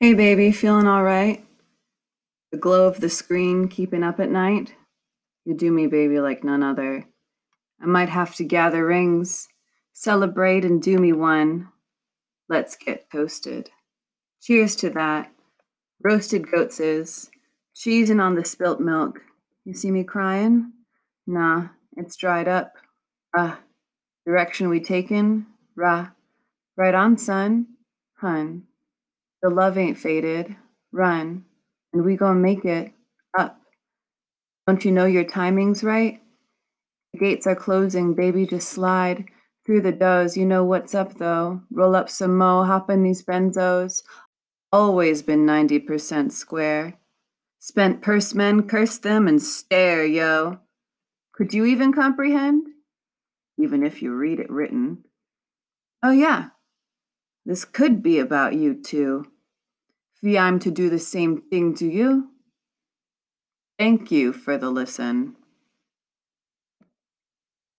Hey baby, feeling all right? The glow of the screen keeping up at night? You do me, baby, like none other. I might have to gather rings, celebrate and do me one. Let's get toasted. Cheers to that. Roasted goats is, cheesing on the spilt milk. You see me crying? Nah, it's dried up. Ah, direction we taken? Rah. Right on, son. Hun. The love ain't faded. Run. And we gonna make it. Up. Don't you know your timing's right? The gates are closing, baby, just slide through the doors. You know what's up though. Roll up some mo, hop in these benzos. Always been 90% square. Spent purse men, curse them, and stare, yo. Could you even comprehend? Even if you read it written. Oh, yeah. This could be about you too. If I'm to do the same thing to you. Thank you for the listen.